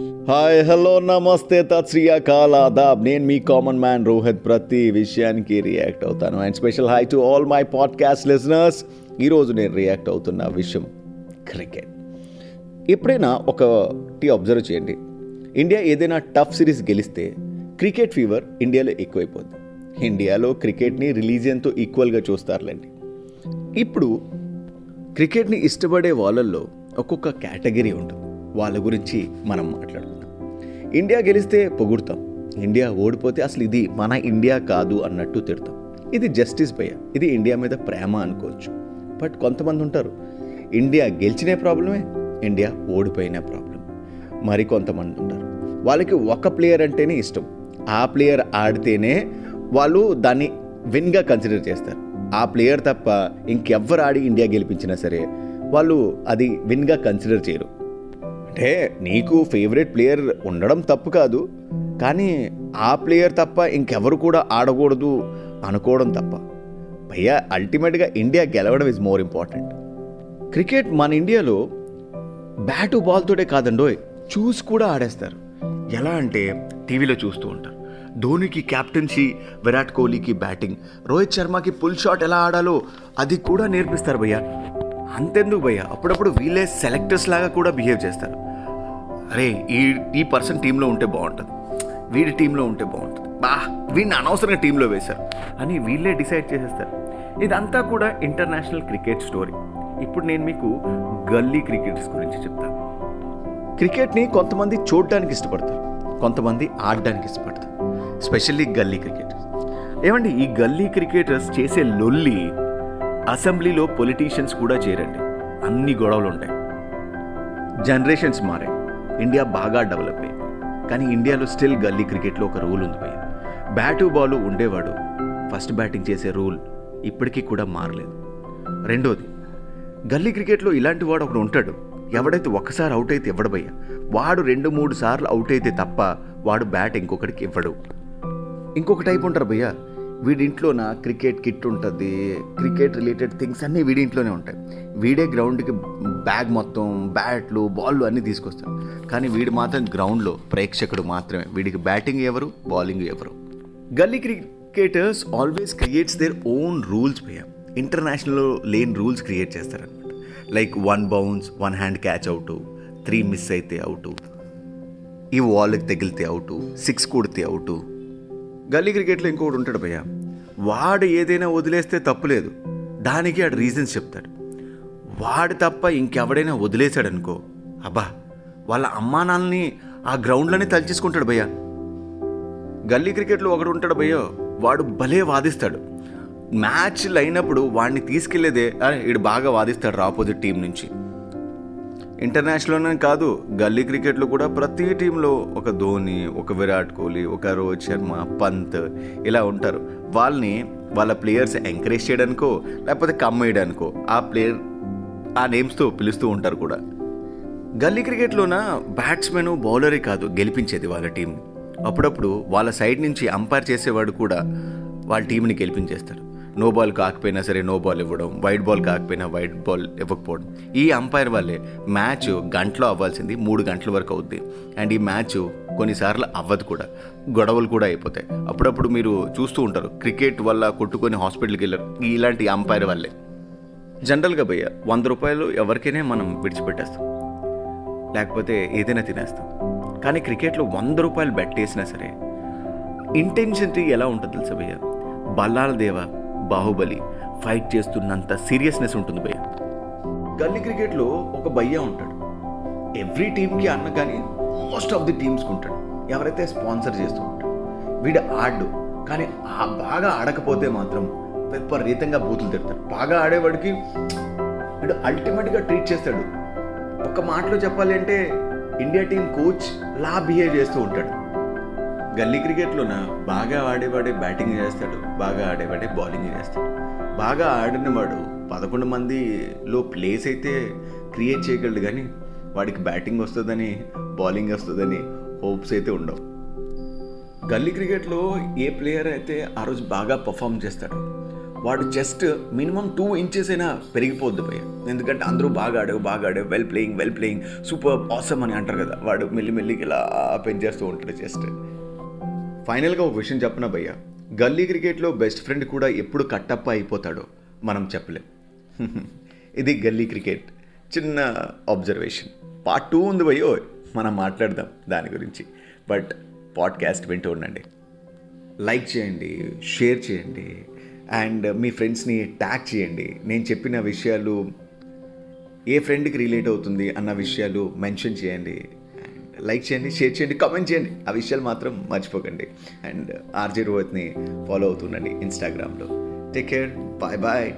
Hi hello నమస్తే తత్శ్రీయాకాల్ ఆదాబ్ నేను మీ common man Rohit ప్రతి విషయానికి రియాక్ట్ అవుతాను. And special hi to all my podcast listeners ఈరోజు నేను రియాక్ట్ అవుతున్న విషయం క్రికెట్ ఎప్పుడైనా ఒకటి అబ్జర్వ్ చేయండి. ఇండియా ఏదైనా టఫ్ సిరీస్ గెలిస్తే క్రికెట్ ఫీవర్ ఇండియాలో ఎక్కువైపోద్ది. ఇండియాలో క్రికెట్ని రిలీజియన్తో ఈక్వల్గా చూస్తారులేండి. ఇప్పుడు క్రికెట్ని ఇష్టపడే వాళ్ళల్లో ఒక్కొక్క కేటగిరీ ఉంటుంది. వాళ్ళ గురించి మనం మాట్లాడుకుందాం. ఇండియా గెలిస్తే పొగుడతాం. ఇండియా ఓడిపోతే అసలు ఇది మన ఇండియా కాదు అన్నట్టు తిడతాం. ఇది జస్టిస్ భయ. ఇది ఇండియా మీద ప్రేమ అనుకోవచ్చు. బట్ కొంతమంది ఉంటారు ఇండియా గెలిచినే ప్రాబ్లమే ఇండియా ఓడిపోయిన ప్రాబ్లం మరి కొంతమంది ఉంటారు వాళ్ళకి ఒక ప్లేయర్ అంటేనే ఇష్టం. ఆ ప్లేయర్ ఆడితేనే వాళ్ళు దాన్ని విన్గా కన్సిడర్ చేస్తారు. ఆ ప్లేయర్ తప్ప ఇంకెవ్వరు ఆడి ఇండియా గెలిపించినా సరే వాళ్ళు అది విన్గా కన్సిడర్ చేయరు. అంటే నీకు ఫేవరెట్ ప్లేయర్ ఉండడం తప్పు కాదు కానీ ఆ ప్లేయర్ తప్ప ఇంకెవరు కూడా ఆడకూడదు అనుకోవడం తప్ప. భయ్యా అల్టిమేట్గా ఇండియా గెలవడం ఇస్ మోర్ ఇంపార్టెంట్ క్రికెట్ మన ఇండియాలో బ్యాటు బాల్తోటే కాదండోయ్ చూసి కూడా ఆడేస్తారు. ఎలా అంటే టీవీలో చూస్తూ ఉంటారు. ధోనికి క్యాప్టెన్సీ విరాట్ కోహ్లీకి బ్యాటింగ్ రోహిత్ శర్మకి ఫుల్ షాట్ ఎలా ఆడాలో అది కూడా నేర్పిస్తారు భయ్యా. అంతెందుకు భయ్యా? అప్పుడప్పుడు వీళ్ళే సెలెక్టర్స్ లాగా కూడా బిహేవ్ చేస్తారు. అరే ఈ ఈ పర్సన్ టీంలో ఉంటే బాగుంటుంది. వీడి టీంలో ఉంటే బాగుంటుంది. బా వీడిని అనవసరంగా టీంలో వేశారు. అని వీళ్ళే డిసైడ్ చేసేస్తారు. ఇదంతా కూడా ఇంటర్నేషనల్ క్రికెట్ స్టోరీ ఇప్పుడు నేను మీకు గల్లీ క్రికెట్స్ గురించి చెప్తాను. క్రికెట్ని కొంతమంది చూడడానికి ఇష్టపడతారు. కొంతమంది ఆడడానికి ఇష్టపడతారు. స్పెషల్లీ గల్లీ క్రికెటర్స్ ఏమండి ఈ గల్లీ క్రికెటర్స్ చేసే లొల్లి అసెంబ్లీలో పొలిటీషియన్స్ కూడా చేరండి. అన్ని గొడవలు ఉంటాయి. జనరేషన్స్ మారాయి. ఇండియా బాగా డెవలప్ అయింది. కానీ ఇండియాలో స్టిల్ గల్లీ క్రికెట్లో ఒక రూల్ ఉంది పోయి బ్యాటు బాలు ఉండేవాడు. ఫస్ట్ బ్యాటింగ్ చేసే రూల్ ఇప్పటికీ కూడా మారలేదు. రెండోది గల్లీ క్రికెట్లో ఇలాంటి వాడు ఒకడు ఉంటాడు. ఎవడైతే ఒక్కసారి అవుట్ అయితే ఇవ్వడబయ్యా వాడు రెండు మూడు సార్లు అవుట్ అయితే తప్ప వాడు బ్యాట్ ఇంకొకటికి ఇవ్వడు. ఇంకొక టైప్ ఉంటారు భయ్యా. వీడింట్లోన క్రికెట్ కిట్ ఉంటుంది క్రికెట్ రిలేటెడ్ థింగ్స్ అన్నీ వీడింట్లోనే ఉంటాయి. వీడే గ్రౌండ్కి బ్యాగ్ మొత్తం బ్యాట్లు బాళ్ళు అన్నీ తీసుకొస్తాడు. కానీ వీడు మాత్రం గ్రౌండ్లో ప్రేక్షకుడు మాత్రమే. వీడికి బ్యాటింగ్ ఎవరు బౌలింగ్ ఎవరు. Gully cricketers always creates their own rules భయ్య. ఇంటర్నేషనల్లో లేని రూల్స్ క్రియేట్ చేస్తారనమాట like one bounce one hand catch out three miss అయితే అవుట్ ఈ వాల్కి తగిలితే అవుట్ సిక్స్ కొడితే అవుట్ గల్లీ క్రికెట్లో ఇంకొకటి ఉంటాడు భయ్య. వాడు ఏదైనా వదిలేస్తే తప్పులేదు. దానికి ఆడు రీజన్స్ చెప్తాడు. వాడు తప్ప ఇంకెవడైనా వదిలేశాడనుకో అబ్బా వాళ్ళ అమ్మానాల్ని ఆ గ్రౌండ్లోనే తలచేసుకుంటాడు భయ్య. గల్లీ క్రికెట్లో ఒకడు ఉంటాడు భయ్యో వాడు భలే వాదిస్తాడు. మ్యాచ్లు అయినప్పుడు వాడిని తీసుకెళ్ళేదే అరే బాగా వాదిస్తాడు ఆపోజిట్ టీం నుంచి. ఇంటర్నేషనల్లోనే కాదు గల్లీ క్రికెట్లో కూడా ప్రతి టీంలో ఒక ధోని ఒక విరాట్ కోహ్లీ ఒక రోహిత్ శర్మ పంత్ ఇలా ఉంటారు. వాళ్ళని వాళ్ళ ప్లేయర్స్ ఎంకరేజ్ చేయడానికో లేకపోతే కమ్మేయడానికో ఆ ప్లేయర్ ఆ నేమ్స్తో పిలుస్తూ ఉంటారు కూడా. గల్లీ క్రికెట్లోన బ్యాట్స్మెన్ బౌలరే కాదు గెలిపించేది వాళ్ళ టీంని అప్పుడప్పుడు వాళ్ళ సైడ్ నుంచి అంపైర్ చేసేవాడు కూడా వాళ్ళ టీంని గెలిపించేస్తారు. నో బాల్ కాకపోయినా సరే నో బాల్ ఇవ్వడం వైట్ బాల్ కాకపోయినా వైట్ బాల్ ఇవ్వకపోవడం. ఈ అంపైర్ వాళ్ళే మ్యాచ్ గంటలో అవ్వాల్సింది మూడు గంటల వరకు అవుద్ది. అండ్ ఈ మ్యాచ్ కొన్నిసార్లు అవ్వదు కూడా. గొడవలు కూడా అయిపోతాయి. అప్పుడప్పుడు మీరు చూస్తూ ఉంటారు. క్రికెట్ వల్ల కొట్టుకొని హాస్పిటల్కి వెళ్ళారు. ఇలాంటి అంపైర్ వాళ్ళే జనరల్గా భయ్య వంద రూపాయలు ఎవరికైనా మనం విడిచిపెట్టేస్తాం. లేకపోతే ఏదైనా తినేస్తాం. కానీ క్రికెట్లో వంద రూపాయలు బెట్ వేసినా సరే ఇంటెన్షన్టీ ఎలా ఉంటుంది తెలుసా భయ్య? బల్లాల దేవ బాహుబలి ఫైట్ చేస్తున్నంత సీరియస్నెస్ ఉంటుంది భయ్య. గల్లీ క్రికెట్లో ఒక భయ్య ఉంటాడు. ఎవ్రీ టీంకి అన్న కానీ మోస్ట్ ఆఫ్ ది టీమ్స్కి ఉంటాడు. ఎవరైతే స్పాన్సర్ చేస్తూ ఉంటాడు వీడు ఆడు కానీ ఆ బాగా ఆడకపోతే మాత్రం విపరీతంగా బూతులు తిడతాడు. బాగా ఆడేవాడికి వీడు అల్టిమేట్గా ట్రీట్ చేస్తాడు. ఒక మాటలో చెప్పాలి అంటే ఇండియా టీం కోచ్ లా బిహేవ్ చేస్తూ ఉంటాడు. గల్లీ క్రికెట్లోన బాగా ఆడేవాడే బ్యాటింగ్ చేస్తాడు బాగా ఆడేవాడే బౌలింగ్ చేస్తాడు. బాగా ఆడినవాడు పదకొండు మందిలో ప్లేస్ అయితే క్రియేట్ చేయగలడు కానీ వాడికి బ్యాటింగ్ వస్తుందని బౌలింగ్ వస్తుందని హోప్స్ అయితే ఉండవు. గల్లీ క్రికెట్లో ఏ ప్లేయర్ అయితే ఆ రోజు బాగా పర్ఫామ్ చేస్తాడు వాడు జస్ట్ మినిమం టూ ఇంచెస్ అయినా పెరిగిపోద్ది పోయి ఎందుకంటే అందరూ బాగా ఆడావు బాగా ఆడావు well playing well playing super awesome అని అంటారు కదా. వాడు మెల్లిమెల్లికి ఇలా పెంచేస్తూ ఉంటాడు జస్ట్. ఫైనల్గా ఒక విషయం చెప్పనా భయ్య? గల్లీ క్రికెట్లో బెస్ట్ ఫ్రెండ్ కూడా ఎప్పుడు కట్టప్ప అయిపోతాడో మనం చెప్పలేం. ఇది గల్లీ క్రికెట్. చిన్న అబ్జర్వేషన్ పార్ట్ టూ ఉంది భయ్యో మనం మాట్లాడదాం దాని గురించి. బట్ పాడ్కాస్ట్ వింటూ ఉండండి. లైక్ చేయండి షేర్ చేయండి అండ్ మీ ఫ్రెండ్స్ని ట్యాగ్ చేయండి. నేను చెప్పిన విషయాలు ఏ ఫ్రెండ్కి రిలేట్ అవుతుంది అన్న విషయాలు మెన్షన్ చేయండి. లైక్ చేయండి షేర్ చేయండి కామెంట్ చేయండి. ఆ విషయాలు మాత్రం మర్చిపోకండి. అండ్ ఆర్జే రోహిత్ని ఫాలో అవుతుండండి ఇన్స్టాగ్రామ్లో టేక్ కేర్ బాయ్ బాయ్